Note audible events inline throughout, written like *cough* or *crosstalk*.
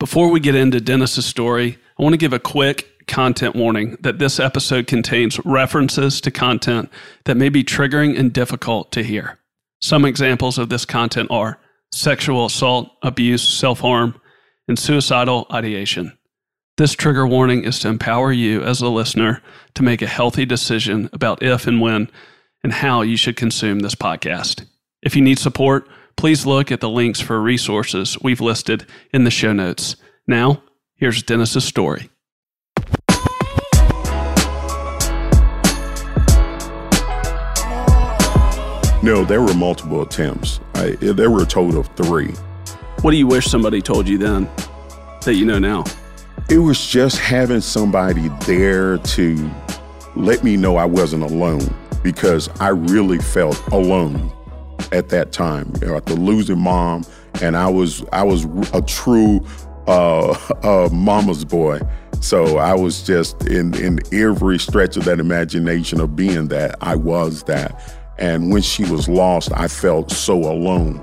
Before we get into Dennis's story, I want to give a quick content warning that this episode contains references to content that may be triggering and difficult to hear. Some examples of this content are sexual assault, abuse, self harm, and suicidal ideation. This trigger warning is to empower you as a listener to make a healthy decision about if and when and how you should consume this podcast. If you need support, please look at the links for resources we've listed in the show notes. Now, here's Dennis's story. No, there were multiple attempts. I, there were a total of three. What do you wish somebody told you then that you know now? It was just having somebody there to let me know I wasn't alone because I really felt alone at that time. You know, after losing mom, and I was I was a true uh, *laughs* uh, mama's boy. So I was just in in every stretch of that imagination of being that I was that. And when she was lost, I felt so alone.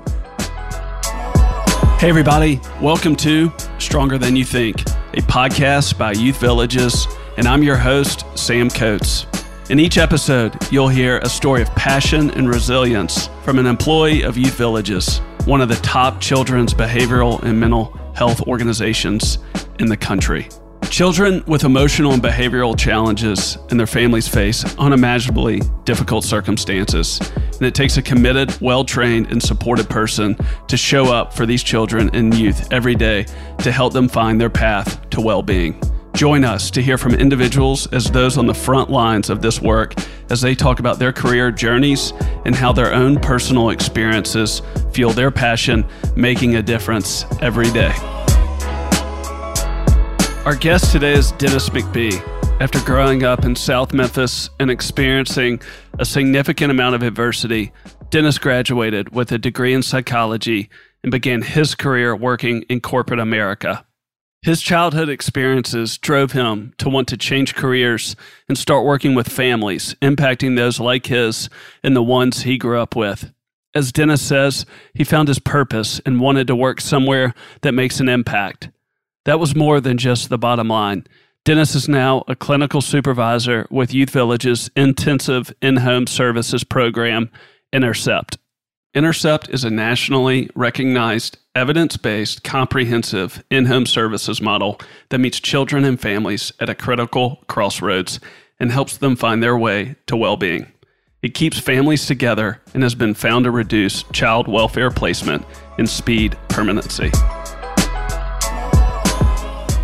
Hey, everybody, welcome to Stronger Than You Think, a podcast by Youth Villages, and I'm your host, Sam Coates. In each episode, you'll hear a story of passion and resilience from an employee of Youth Villages, one of the top children's behavioral and mental health organizations in the country. Children with emotional and behavioral challenges and their families face unimaginably difficult circumstances, and it takes a committed, well trained, and supported person to show up for these children and youth every day to help them find their path to well being. Join us to hear from individuals as those on the front lines of this work as they talk about their career journeys and how their own personal experiences fuel their passion, making a difference every day. Our guest today is Dennis McBee. After growing up in South Memphis and experiencing a significant amount of adversity, Dennis graduated with a degree in psychology and began his career working in corporate America. His childhood experiences drove him to want to change careers and start working with families, impacting those like his and the ones he grew up with. As Dennis says, he found his purpose and wanted to work somewhere that makes an impact. That was more than just the bottom line. Dennis is now a clinical supervisor with Youth Village's intensive in home services program, Intercept. Intercept is a nationally recognized, evidence based, comprehensive in home services model that meets children and families at a critical crossroads and helps them find their way to well being. It keeps families together and has been found to reduce child welfare placement and speed permanency.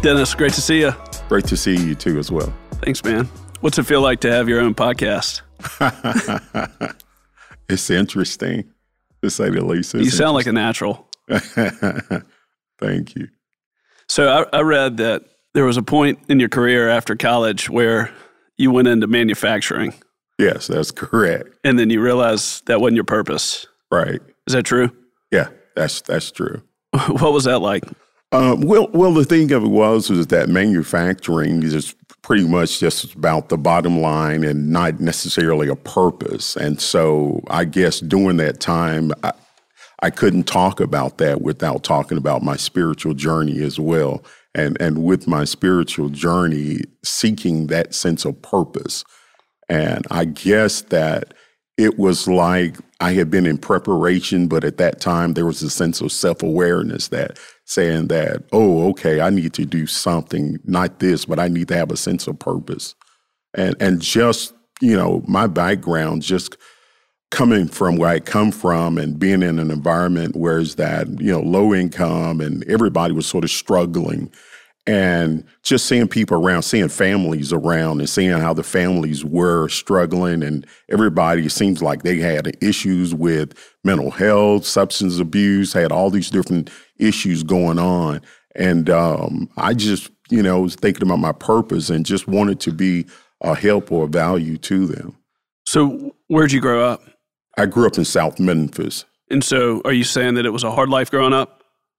Dennis, great to see you. Great to see you too, as well. Thanks, man. What's it feel like to have your own podcast? *laughs* it's interesting to say the least. You sound like a natural. *laughs* Thank you. So I, I, read that there was a point in your career after college where you went into manufacturing. Yes, that's correct. And then you realized that wasn't your purpose. Right. Is that true? Yeah, that's that's true. *laughs* what was that like? Um, well, well, the thing of it was was that manufacturing is pretty much just about the bottom line and not necessarily a purpose. And so, I guess during that time, I, I couldn't talk about that without talking about my spiritual journey as well. And and with my spiritual journey, seeking that sense of purpose. And I guess that it was like I had been in preparation, but at that time there was a sense of self awareness that saying that, oh, okay, I need to do something, not this, but I need to have a sense of purpose. And and just, you know, my background, just coming from where I come from and being in an environment where is that, you know, low income and everybody was sort of struggling and just seeing people around, seeing families around, and seeing how the families were struggling, and everybody seems like they had issues with mental health, substance abuse, had all these different issues going on, and um, I just, you know, was thinking about my purpose and just wanted to be a help or a value to them. So, where'd you grow up? I grew up in South Memphis. And so, are you saying that it was a hard life growing up?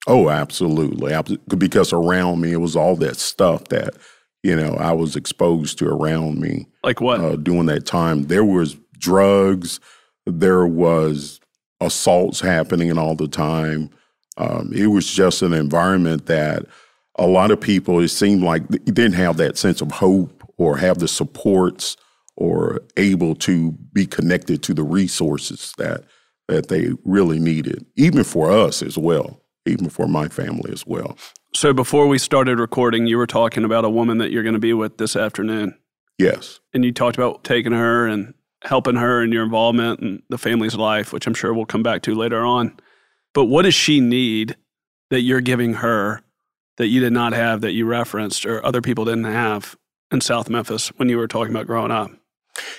Oh, absolutely. Because around me, it was all that stuff that, you know, I was exposed to around me. Like what? Uh, during that time, there was drugs, there was assaults happening all the time. Um, it was just an environment that a lot of people, it seemed like they didn't have that sense of hope or have the supports or able to be connected to the resources that that they really needed, even for us as well, even for my family as well. So before we started recording, you were talking about a woman that you're going to be with this afternoon. Yes. And you talked about taking her and helping her and your involvement in the family's life, which I'm sure we'll come back to later on. But what does she need that you're giving her that you did not have that you referenced or other people didn't have in South Memphis when you were talking about growing up?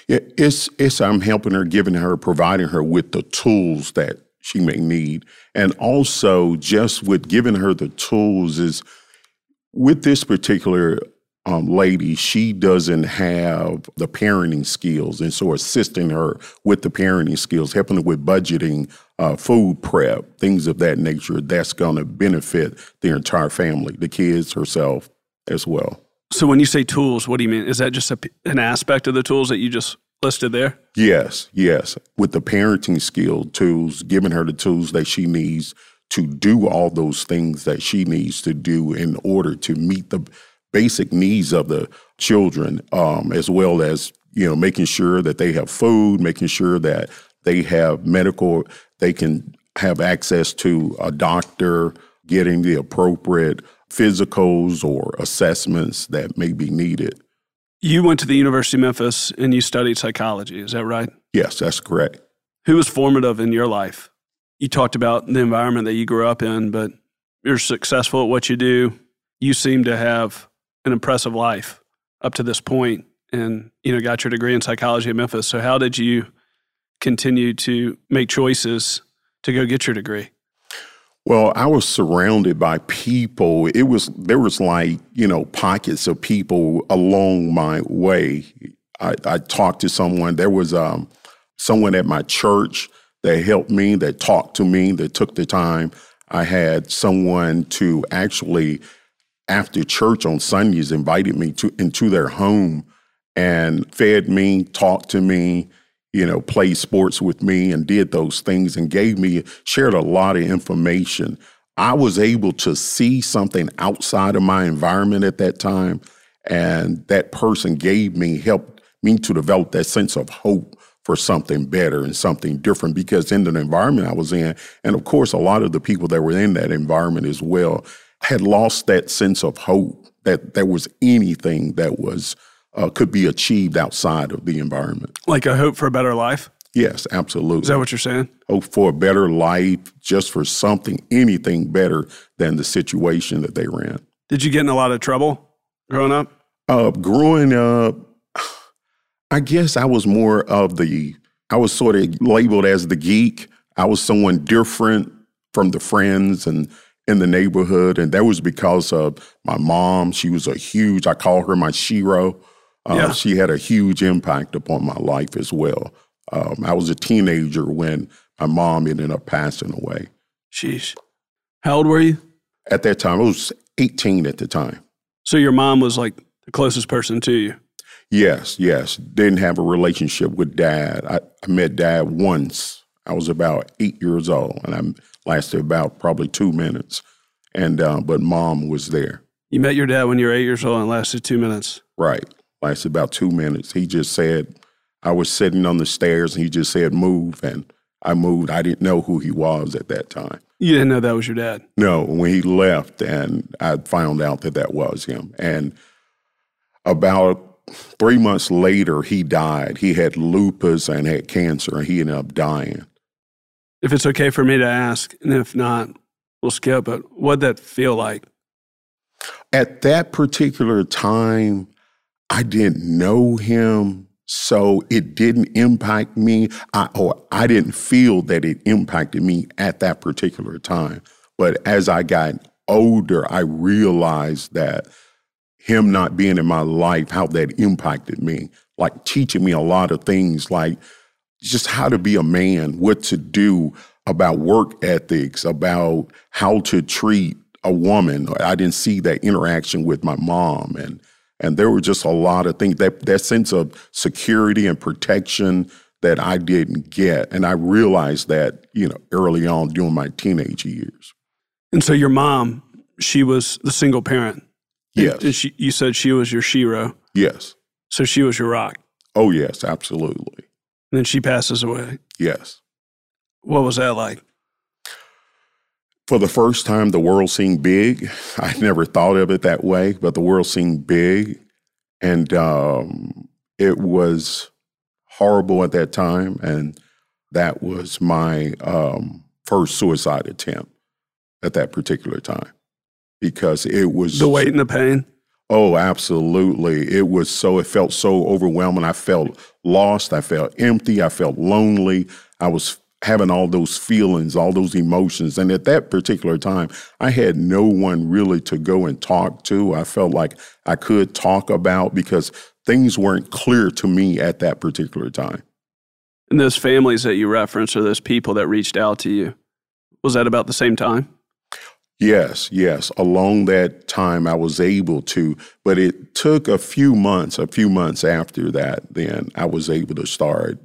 Yeah, it's it's I'm helping her, giving her, providing her with the tools that she may need, and also just with giving her the tools is with this particular um, lady, she doesn't have the parenting skills, and so assisting her with the parenting skills, helping her with budgeting, uh, food prep, things of that nature. That's going to benefit the entire family, the kids, herself as well. So when you say tools, what do you mean? Is that just a, an aspect of the tools that you just listed there? Yes, yes. With the parenting skill tools, giving her the tools that she needs to do all those things that she needs to do in order to meet the basic needs of the children, um, as well as you know making sure that they have food, making sure that they have medical, they can have access to a doctor, getting the appropriate physicals or assessments that may be needed. You went to the University of Memphis and you studied psychology, is that right? Yes, that's correct. Who was formative in your life? You talked about the environment that you grew up in, but you're successful at what you do. You seem to have an impressive life up to this point and you know got your degree in psychology at Memphis. So how did you continue to make choices to go get your degree? Well, I was surrounded by people. It was there was like you know pockets of people along my way. I, I talked to someone. There was um, someone at my church that helped me, that talked to me, that took the time. I had someone to actually, after church on Sundays, invited me to into their home and fed me, talked to me, you know, played sports with me and did those things and gave me, shared a lot of information. I was able to see something outside of my environment at that time. And that person gave me, helped me to develop that sense of hope for something better and something different because in the environment I was in, and of course, a lot of the people that were in that environment as well had lost that sense of hope that there was anything that was uh, could be achieved outside of the environment. Like a hope for a better life? Yes, absolutely. Is that what you're saying? Hope for a better life, just for something, anything better than the situation that they ran. Did you get in a lot of trouble growing up? Uh, growing up, I guess I was more of the, I was sort of labeled as the geek. I was someone different from the friends and in the neighborhood. And that was because of my mom. She was a huge, I call her my shero. Uh, yeah. She had a huge impact upon my life as well. Um, I was a teenager when my mom ended up passing away. Sheesh. How old were you? At that time, I was 18 at the time. So your mom was like the closest person to you? Yes, yes. Didn't have a relationship with dad. I, I met dad once. I was about eight years old, and I lasted about probably two minutes. And uh, but mom was there. You met your dad when you were eight years old and lasted two minutes. Right lasted about two minutes. He just said, I was sitting on the stairs and he just said, move. And I moved. I didn't know who he was at that time. You didn't know that was your dad? No, when he left, and I found out that that was him. And about three months later, he died. He had lupus and had cancer, and he ended up dying. If it's okay for me to ask, and if not, we'll skip, but what'd that feel like? At that particular time, I didn't know him, so it didn't impact me, I, or I didn't feel that it impacted me at that particular time. But as I got older, I realized that him not being in my life, how that impacted me, like teaching me a lot of things, like just how to be a man, what to do about work ethics, about how to treat a woman. I didn't see that interaction with my mom and and there were just a lot of things that that sense of security and protection that I didn't get. And I realized that, you know, early on during my teenage years. And so your mom she was the single parent. Yes. And she, you said she was your shero. Yes. So she was your rock. Oh, yes, absolutely. And then she passes away. Yes. What was that like? For the first time, the world seemed big. I never thought of it that way, but the world seemed big. And um, it was horrible at that time. And that was my um, first suicide attempt at that particular time because it was the weight and the pain. Oh, absolutely. It was so, it felt so overwhelming. I felt lost. I felt empty. I felt lonely. I was having all those feelings, all those emotions. And at that particular time, I had no one really to go and talk to. I felt like I could talk about because things weren't clear to me at that particular time. And those families that you referenced or those people that reached out to you, was that about the same time? Yes, yes. Along that time, I was able to, but it took a few months, a few months after that, then I was able to start,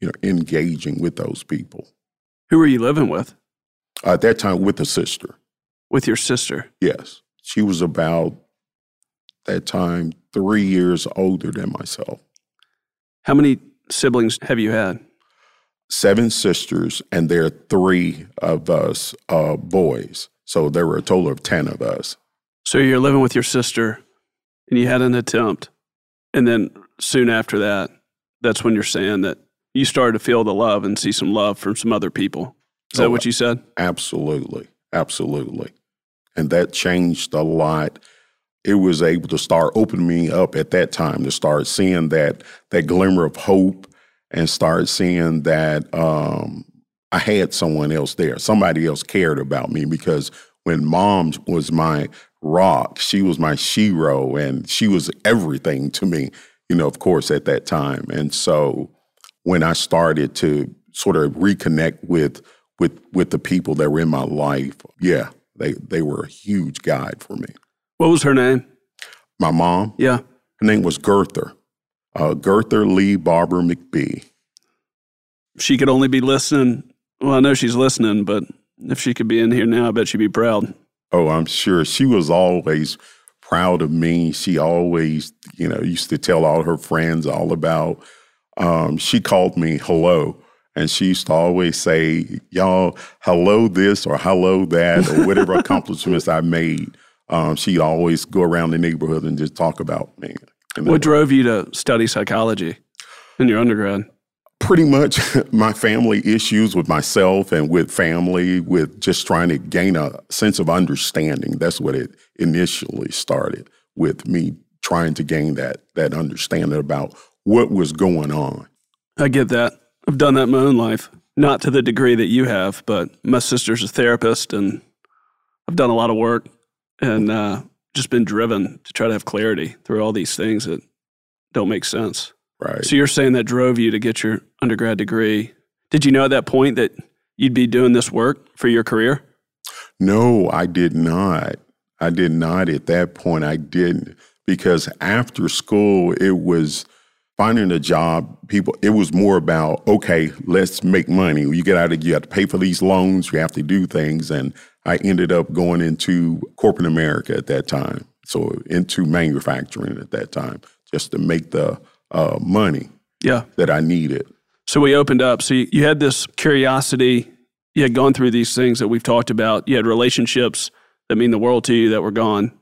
you know, engaging with those people. Who were you living with? Uh, at that time, with a sister. With your sister? Yes. She was about that time three years older than myself. How many siblings have you had? Seven sisters, and there are three of us uh, boys. So there were a total of 10 of us. So you're living with your sister and you had an attempt. And then soon after that, that's when you're saying that you started to feel the love and see some love from some other people. Is that oh, what you said? Absolutely. Absolutely. And that changed a lot. It was able to start opening me up at that time to start seeing that that glimmer of hope and start seeing that um, I had someone else there. Somebody else cared about me because when mom was my rock, she was my shero and she was everything to me, you know, of course, at that time. And so when I started to sort of reconnect with with with the people that were in my life, yeah, they they were a huge guide for me. What was her name? My mom? Yeah. Her name was Gerther. Uh, Gerther Lee Barber McBee. She could only be listening well, I know she's listening, but if she could be in here now, I bet she'd be proud. Oh, I'm sure. She was always proud of me. She always, you know, used to tell all her friends all about. Um, she called me hello, and she used to always say, "Y'all, hello this or hello that or whatever *laughs* accomplishments I made." Um, she'd always go around the neighborhood and just talk about me. What drove you to study psychology in your undergrad? pretty much *laughs* my family issues with myself and with family, with just trying to gain a sense of understanding. That's what it initially started with me trying to gain that that understanding about what was going on. I get that. I've done that in my own life, not to the degree that you have, but my sister's a therapist, and I've done a lot of work and uh, just been driven to try to have clarity through all these things that don't make sense. Right. So you're saying that drove you to get your undergrad degree. Did you know at that point that you'd be doing this work for your career? No, I did not. I did not at that point. I didn't because after school it was finding a job. People, it was more about okay, let's make money. You get out of you have to pay for these loans. You have to do things, and I ended up going into corporate America at that time. So into manufacturing at that time, just to make the uh, money yeah. that I needed. So we opened up. So you, you had this curiosity. You had gone through these things that we've talked about. You had relationships that mean the world to you that were gone.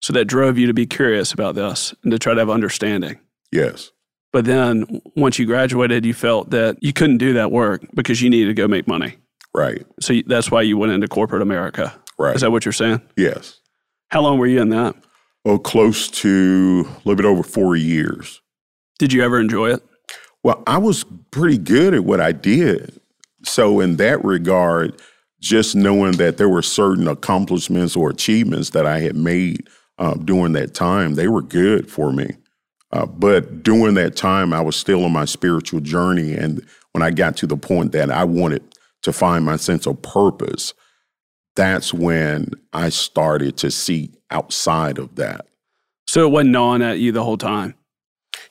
So that drove you to be curious about this and to try to have understanding. Yes. But then once you graduated, you felt that you couldn't do that work because you needed to go make money. Right. So that's why you went into corporate America. Right. Is that what you're saying? Yes. How long were you in that? Oh, close to a little bit over four years. Did you ever enjoy it? Well, I was pretty good at what I did. So, in that regard, just knowing that there were certain accomplishments or achievements that I had made uh, during that time, they were good for me. Uh, but during that time, I was still on my spiritual journey. And when I got to the point that I wanted to find my sense of purpose, that's when I started to see outside of that. So it wasn't gnawing at you the whole time?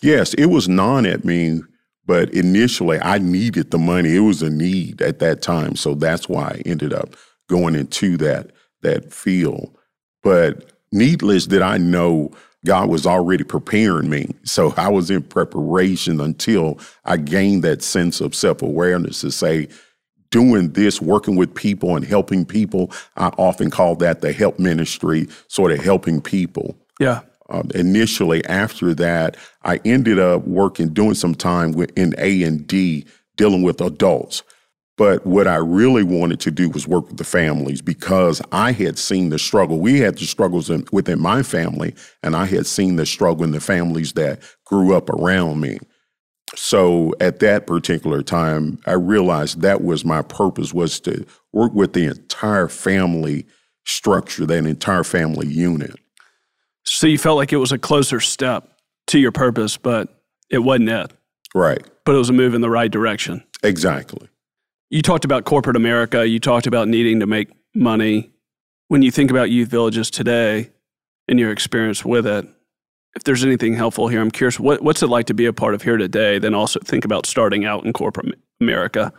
Yes, it was gnawing at me, but initially I needed the money. It was a need at that time. So that's why I ended up going into that that field. But needless that I know God was already preparing me. So I was in preparation until I gained that sense of self awareness to say, doing this, working with people and helping people, I often call that the help ministry, sort of helping people. Yeah. Um, initially, after that, I ended up working, doing some time with, in A and D, dealing with adults. But what I really wanted to do was work with the families because I had seen the struggle. We had the struggles in, within my family, and I had seen the struggle in the families that grew up around me. So at that particular time, I realized that was my purpose was to work with the entire family structure, that entire family unit. So you felt like it was a closer step to your purpose, but it wasn't it. Right. But it was a move in the right direction. Exactly. You talked about corporate America. You talked about needing to make money. When you think about youth villages today and your experience with it, if there's anything helpful here, I'm curious what, what's it like to be a part of here today? Then also think about starting out in corporate America.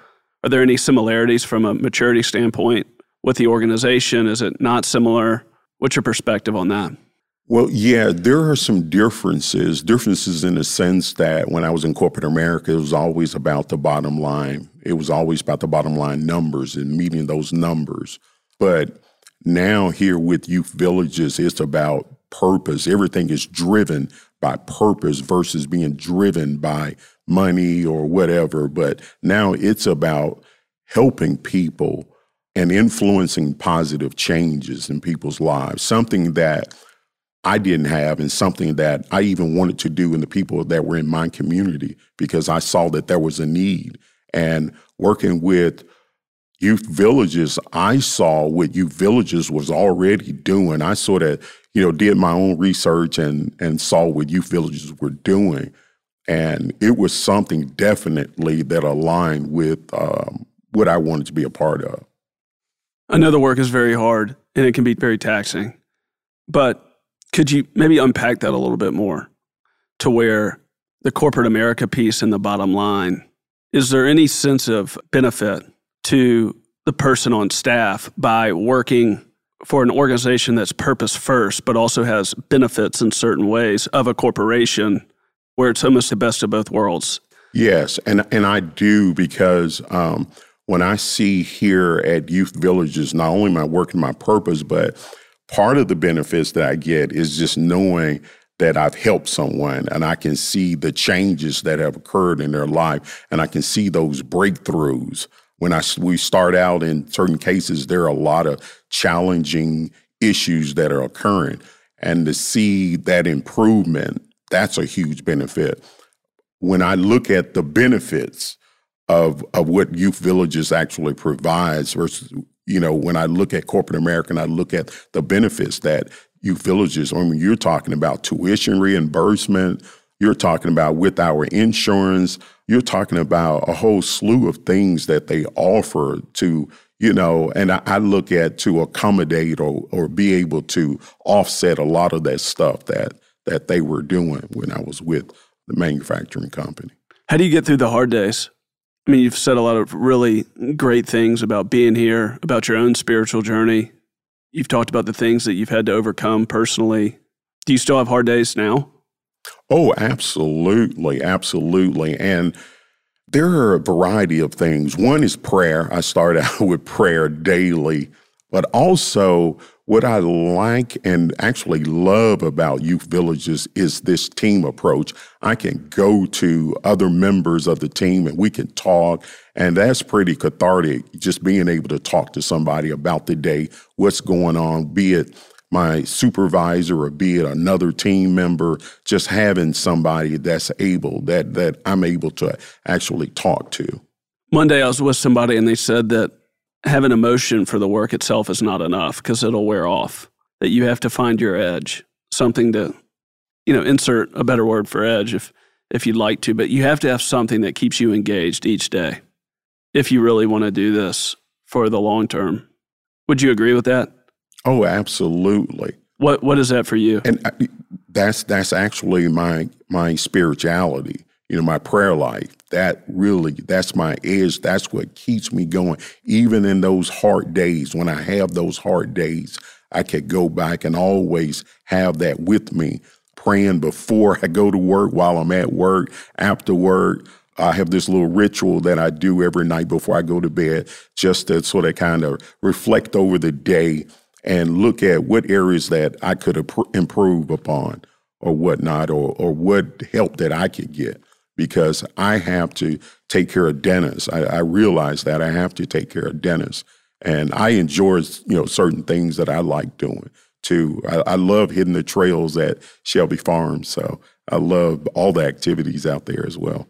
Are there any similarities from a maturity standpoint with the organization? Is it not similar? What's your perspective on that? Well, yeah, there are some differences. Differences in the sense that when I was in corporate America, it was always about the bottom line. It was always about the bottom line numbers and meeting those numbers. But now, here with youth villages, it's about purpose. Everything is driven by purpose versus being driven by money or whatever. But now it's about helping people and influencing positive changes in people's lives, something that I didn't have and something that I even wanted to do in the people that were in my community because I saw that there was a need. And working with youth villages, I saw what youth villages was already doing. I sort of, you know, did my own research and and saw what youth villages were doing. And it was something definitely that aligned with um, what I wanted to be a part of. The work is very hard and it can be very taxing, but could you maybe unpack that a little bit more to where the corporate America piece and the bottom line? Is there any sense of benefit to the person on staff by working for an organization that's purpose first, but also has benefits in certain ways of a corporation where it's almost the best of both worlds? Yes, and and I do because um, when I see here at Youth Villages, not only my work and my purpose, but part of the benefits that I get is just knowing that I've helped someone and I can see the changes that have occurred in their life and I can see those breakthroughs. When I we start out in certain cases, there are a lot of challenging issues that are occurring, and to see that improvement, that's a huge benefit. When I look at the benefits of of what youth villages actually provides versus you know, when I look at corporate America and I look at the benefits that youth villages, I mean, you're talking about tuition reimbursement, you're talking about with our insurance, you're talking about a whole slew of things that they offer to, you know, and I, I look at to accommodate or, or be able to offset a lot of that stuff that that they were doing when I was with the manufacturing company. How do you get through the hard days? I mean, you've said a lot of really great things about being here, about your own spiritual journey. You've talked about the things that you've had to overcome personally. Do you still have hard days now? Oh, absolutely. Absolutely. And there are a variety of things. One is prayer. I start *laughs* out with prayer daily, but also what I like and actually love about youth villages is this team approach. I can go to other members of the team and we can talk, and that's pretty cathartic. Just being able to talk to somebody about the day, what's going on, be it my supervisor or be it another team member, just having somebody that's able that that I'm able to actually talk to. Monday I was with somebody and they said that having emotion for the work itself is not enough because it'll wear off. That you have to find your edge, something to, you know, insert a better word for edge if if you'd like to, but you have to have something that keeps you engaged each day if you really want to do this for the long term. Would you agree with that? Oh, absolutely. What what is that for you? And uh, that's that's actually my my spirituality you know, my prayer life, that really, that's my edge. That's what keeps me going. Even in those hard days, when I have those hard days, I could go back and always have that with me, praying before I go to work, while I'm at work, after work. I have this little ritual that I do every night before I go to bed, just to sort of kind of reflect over the day and look at what areas that I could improve upon or whatnot, or, or what help that I could get. Because I have to take care of Dennis. I, I realize that I have to take care of Dennis. And I enjoy, you know, certain things that I like doing too. I, I love hitting the trails at Shelby Farms. So I love all the activities out there as well.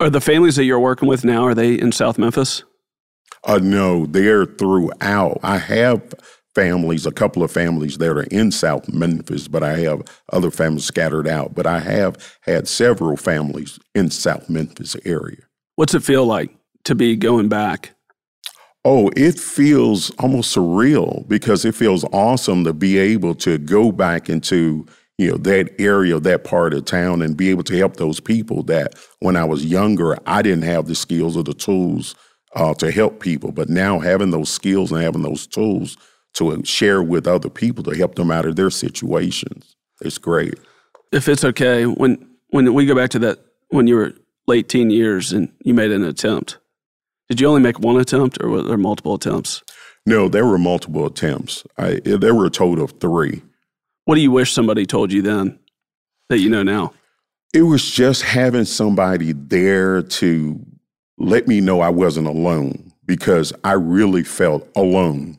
Are the families that you're working with now, are they in South Memphis? Uh, no, they're throughout. I have families, a couple of families that are in South Memphis, but I have other families scattered out. But I have had several families in South Memphis area. What's it feel like to be going back? Oh, it feels almost surreal because it feels awesome to be able to go back into you know that area, that part of town, and be able to help those people that when I was younger I didn't have the skills or the tools uh, to help people, but now having those skills and having those tools to share with other people to help them out of their situations. It's great. If it's okay, when when we go back to that when you were late teen years and you made an attempt, did you only make one attempt or were there multiple attempts? No, there were multiple attempts. I, there were a total of three. What do you wish somebody told you then that you know now? It was just having somebody there to let me know I wasn't alone because I really felt alone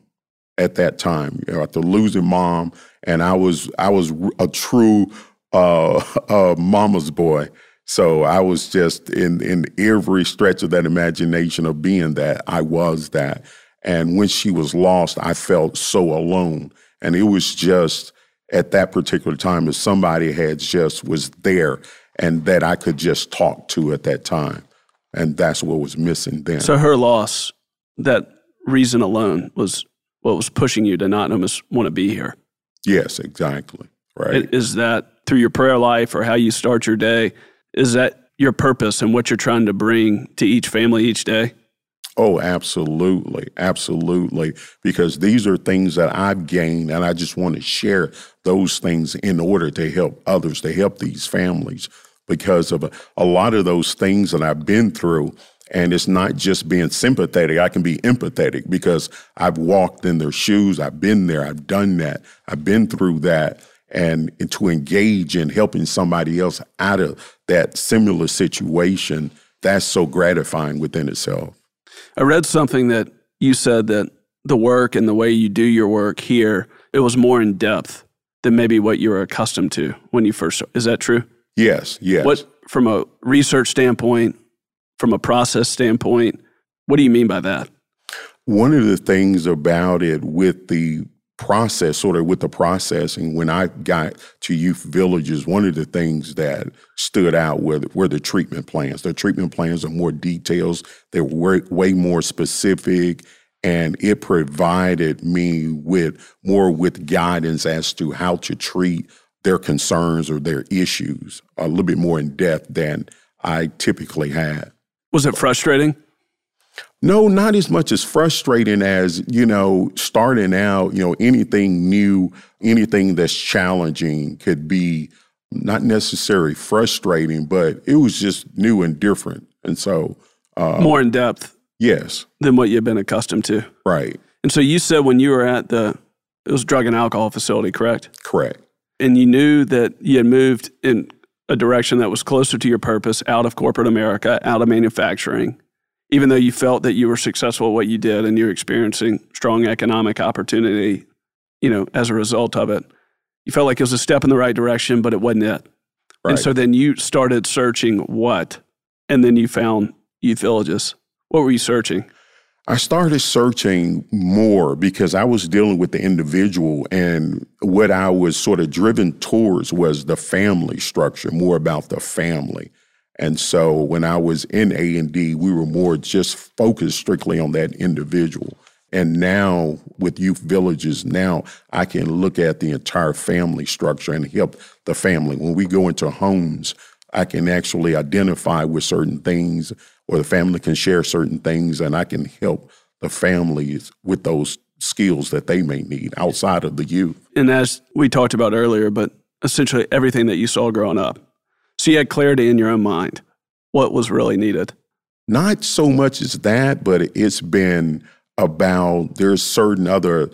at that time. You know, after losing mom, and I was I was a true uh, *laughs* uh, mama's boy. So I was just in in every stretch of that imagination of being that I was that. And when she was lost, I felt so alone. And it was just at that particular time as somebody had just was there and that I could just talk to at that time. And that's what was missing then. So her loss, that reason alone was what was pushing you to not almost want to be here. Yes, exactly. Right. Is that through your prayer life or how you start your day? Is that your purpose and what you're trying to bring to each family each day? Oh, absolutely. Absolutely. Because these are things that I've gained, and I just want to share those things in order to help others, to help these families. Because of a, a lot of those things that I've been through, and it's not just being sympathetic. I can be empathetic because I've walked in their shoes. I've been there. I've done that. I've been through that. And, and to engage in helping somebody else out of that similar situation, that's so gratifying within itself. I read something that you said that the work and the way you do your work here, it was more in depth than maybe what you were accustomed to when you first. Is that true? Yes. Yes. What, from a research standpoint, from a process standpoint. What do you mean by that? One of the things about it with the process, sort of with the processing, when I got to youth villages, one of the things that stood out were the, were the treatment plans. The treatment plans are more details, they were way more specific, and it provided me with more with guidance as to how to treat their concerns or their issues a little bit more in depth than I typically had. Was it frustrating? No, not as much as frustrating as, you know, starting out, you know, anything new, anything that's challenging could be not necessarily frustrating, but it was just new and different. And so, uh, more in depth. Yes. Than what you've been accustomed to. Right. And so you said when you were at the, it was drug and alcohol facility, correct? Correct. And you knew that you had moved in a direction that was closer to your purpose out of corporate America, out of manufacturing, even though you felt that you were successful at what you did and you're experiencing strong economic opportunity, you know, as a result of it. You felt like it was a step in the right direction, but it wasn't it. Right. And so then you started searching what? And then you found youth villages. What were you searching? I started searching more because I was dealing with the individual and what I was sort of driven towards was the family structure, more about the family. And so when I was in A&D, we were more just focused strictly on that individual. And now with youth villages, now I can look at the entire family structure and help the family. When we go into homes, I can actually identify with certain things or the family can share certain things and I can help the families with those skills that they may need outside of the youth. And as we talked about earlier, but essentially everything that you saw growing up. So you had clarity in your own mind. What was really needed? Not so much as that, but it's been about there's certain other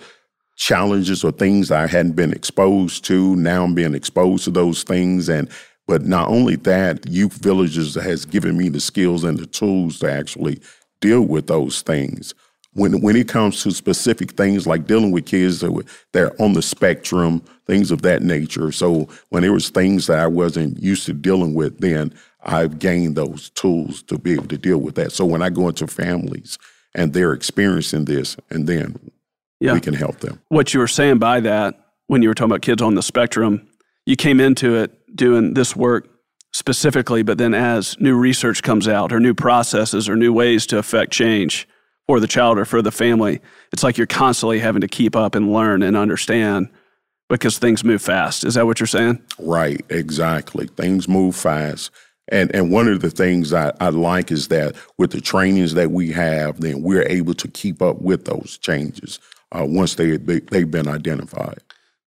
challenges or things I hadn't been exposed to. Now I'm being exposed to those things. And but not only that, Youth Villages has given me the skills and the tools to actually deal with those things. When when it comes to specific things like dealing with kids that they're on the spectrum, things of that nature. So when there was things that I wasn't used to dealing with, then I've gained those tools to be able to deal with that. So when I go into families and they're experiencing this, and then yeah. we can help them. What you were saying by that, when you were talking about kids on the spectrum, you came into it doing this work specifically, but then as new research comes out, or new processes, or new ways to affect change for the child or for the family, it's like you're constantly having to keep up and learn and understand because things move fast. Is that what you're saying? Right, exactly. Things move fast. And and one of the things I, I like is that with the trainings that we have, then we're able to keep up with those changes uh, once they, they they've been identified.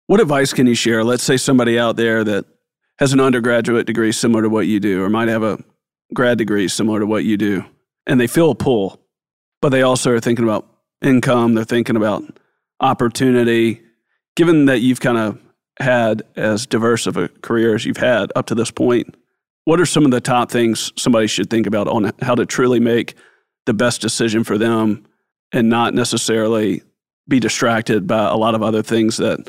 What advice can you share? Let's say somebody out there that has an undergraduate degree similar to what you do, or might have a grad degree similar to what you do, and they feel a pull, but they also are thinking about income, they're thinking about opportunity. Given that you've kind of had as diverse of a career as you've had up to this point, what are some of the top things somebody should think about on how to truly make the best decision for them and not necessarily be distracted by a lot of other things that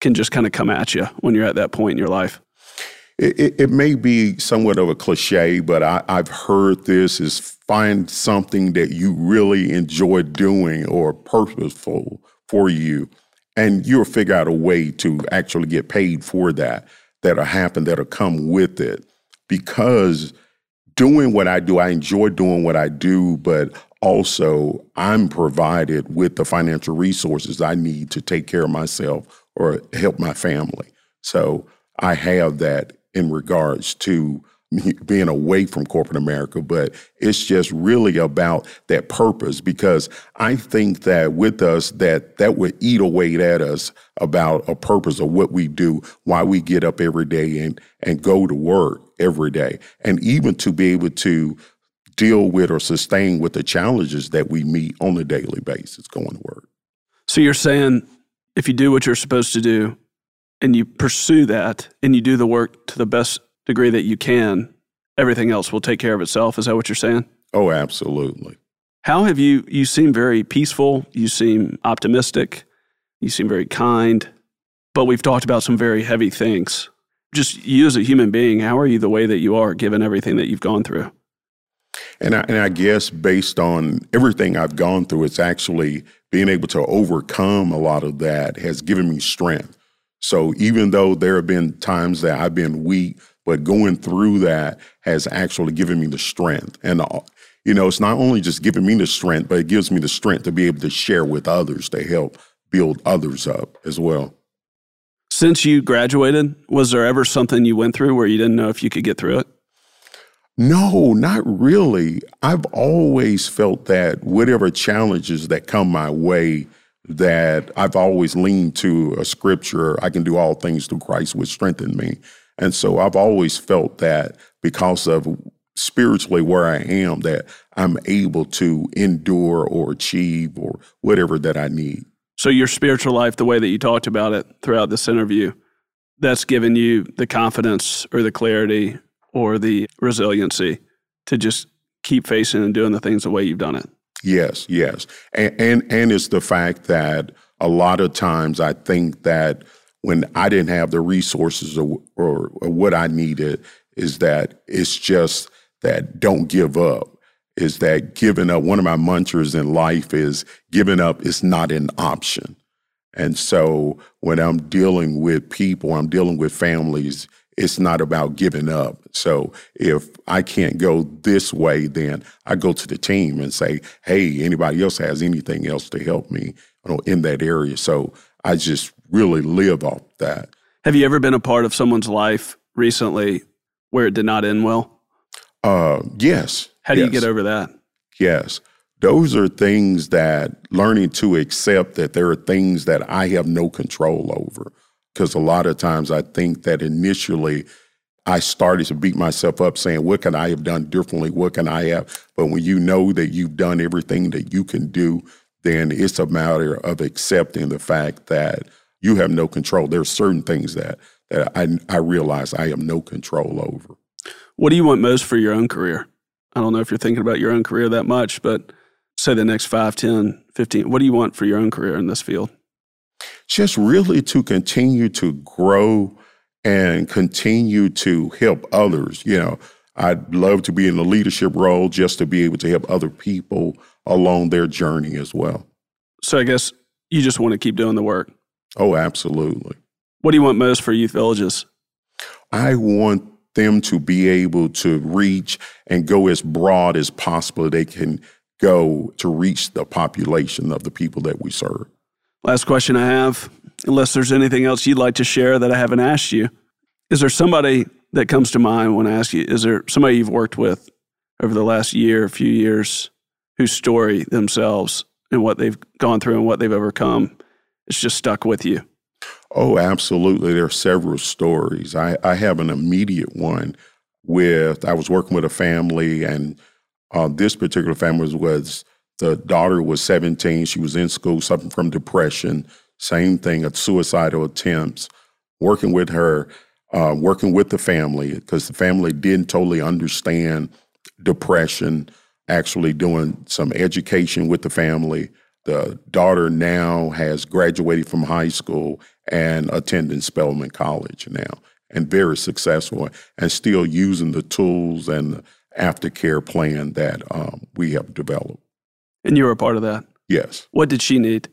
can just kind of come at you when you're at that point in your life? It, it, it may be somewhat of a cliche, but I, I've heard this is find something that you really enjoy doing or purposeful for you, and you'll figure out a way to actually get paid for that. That'll happen. That'll come with it because doing what I do, I enjoy doing what I do, but also I'm provided with the financial resources I need to take care of myself or help my family. So I have that in regards to *laughs* being away from corporate America, but it's just really about that purpose because I think that with us that that would eat away at us about a purpose of what we do, why we get up every day and and go to work every day, and even to be able to deal with or sustain with the challenges that we meet on a daily basis going to work. So you're saying if you do what you're supposed to do and you pursue that and you do the work to the best degree that you can, everything else will take care of itself. Is that what you're saying? Oh, absolutely. How have you, you seem very peaceful, you seem optimistic, you seem very kind, but we've talked about some very heavy things. Just you as a human being, how are you the way that you are given everything that you've gone through? And I, and I guess based on everything I've gone through, it's actually being able to overcome a lot of that has given me strength. So even though there have been times that I've been weak, but going through that has actually given me the strength. And, uh, you know, it's not only just giving me the strength, but it gives me the strength to be able to share with others to help build others up as well. Since you graduated, was there ever something you went through where you didn't know if you could get through it? No, not really. I've always felt that whatever challenges that come my way, that I've always leaned to a scripture, I can do all things through Christ which strengthen me. And so I've always felt that because of spiritually where I am, that I'm able to endure or achieve or whatever that I need. So your spiritual life, the way that you talked about it throughout this interview, that's given you the confidence or the clarity or the resiliency to just keep facing and doing the things the way you've done it. Yes, yes. And, and and it's the fact that a lot of times I think that when I didn't have the resources or, or, or what I needed is that it's just that don't give up. Is that giving up? One of my mantras in life is giving up is not an option. And so when I'm dealing with people, I'm dealing with families, it's not about giving up. So if I can't go this way, then I go to the team and say, hey, anybody else has anything else to help me in that area. So I just really live off that. Have you ever been a part of someone's life recently where it did not end well? Uh, yes. How do yes. you get over that? Yes. those are things that learning to accept that there are things that I have no control over. Because a lot of times I think that initially I started to beat myself up saying, What can I have done differently? What can I have? But when you know that you've done everything that you can do, then it's a matter of accepting the fact that you have no control. There are certain things that, that I, I realize I have no control over. What do you want most for your own career? I don't know if you're thinking about your own career that much, but say the next 5, 10, 15, what do you want for your own career in this field? Just really to continue to grow and continue to help others. You know, I'd love to be in a leadership role just to be able to help other people along their journey as well. So I guess you just want to keep doing the work. Oh, absolutely. What do you want most for youth villages? I want them to be able to reach and go as broad as possible they can go to reach the population of the people that we serve. Last question I have, unless there's anything else you'd like to share that I haven't asked you. Is there somebody that comes to mind when I ask you, is there somebody you've worked with over the last year, a few years, whose story themselves and what they've gone through and what they've overcome it's just stuck with you? Oh, absolutely. There are several stories. I, I have an immediate one with, I was working with a family, and uh, this particular family was, was the daughter was 17. She was in school, suffering from depression. Same thing, a suicidal attempts. Working with her, uh, working with the family, because the family didn't totally understand depression, actually doing some education with the family. The daughter now has graduated from high school and attending Spelman College now, and very successful, and still using the tools and the aftercare plan that um, we have developed. And you were a part of that? Yes. What did she need?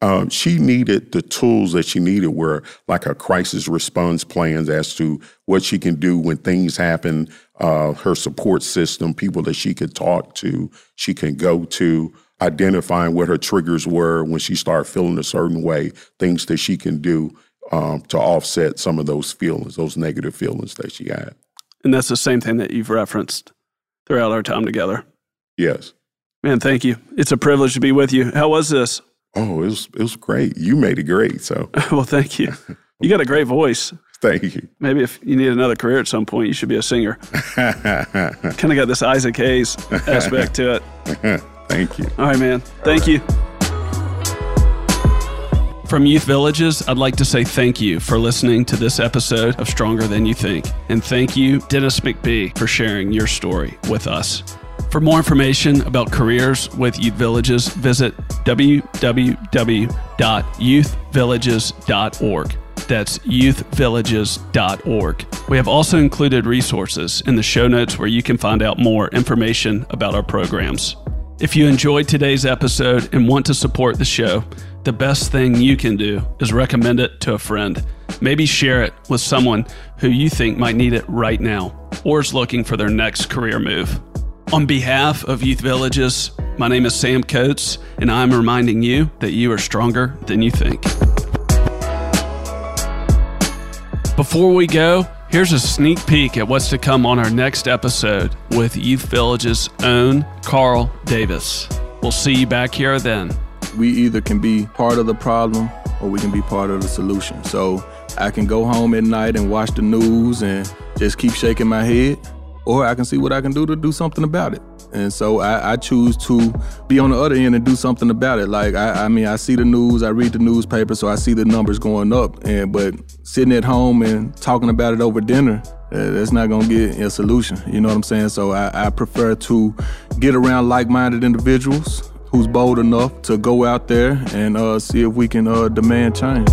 Um, she needed the tools that she needed were like a crisis response plans as to what she can do when things happen, uh, her support system, people that she could talk to, she can go to, identifying what her triggers were when she started feeling a certain way, things that she can do um, to offset some of those feelings, those negative feelings that she had. And that's the same thing that you've referenced throughout our time together. Yes. Man, thank you. It's a privilege to be with you. How was this? Oh, it was it was great. You made it great. So *laughs* well, thank you. You got a great voice. Thank you. Maybe if you need another career at some point, you should be a singer. *laughs* kind of got this Isaac Hayes aspect to it. *laughs* Thank you. All right, man. Thank you. From Youth Villages, I'd like to say thank you for listening to this episode of Stronger Than You Think. And thank you, Dennis McBee, for sharing your story with us. For more information about careers with Youth Villages, visit www.youthvillages.org. That's youthvillages.org. We have also included resources in the show notes where you can find out more information about our programs. If you enjoyed today's episode and want to support the show, the best thing you can do is recommend it to a friend. Maybe share it with someone who you think might need it right now or is looking for their next career move. On behalf of Youth Villages, my name is Sam Coates, and I'm reminding you that you are stronger than you think. Before we go, here's a sneak peek at what's to come on our next episode with Youth Village's own Carl Davis. We'll see you back here then. We either can be part of the problem or we can be part of the solution. So I can go home at night and watch the news and just keep shaking my head or I can see what I can do to do something about it. And so I, I, choose to be on the other end and do something about it. Like I, I, mean, I see the news, I read the newspaper, so I see the numbers going up. And but sitting at home and talking about it over dinner, uh, that's not gonna get a solution. You know what I'm saying? So I, I prefer to get around like-minded individuals who's bold enough to go out there and uh, see if we can uh, demand change.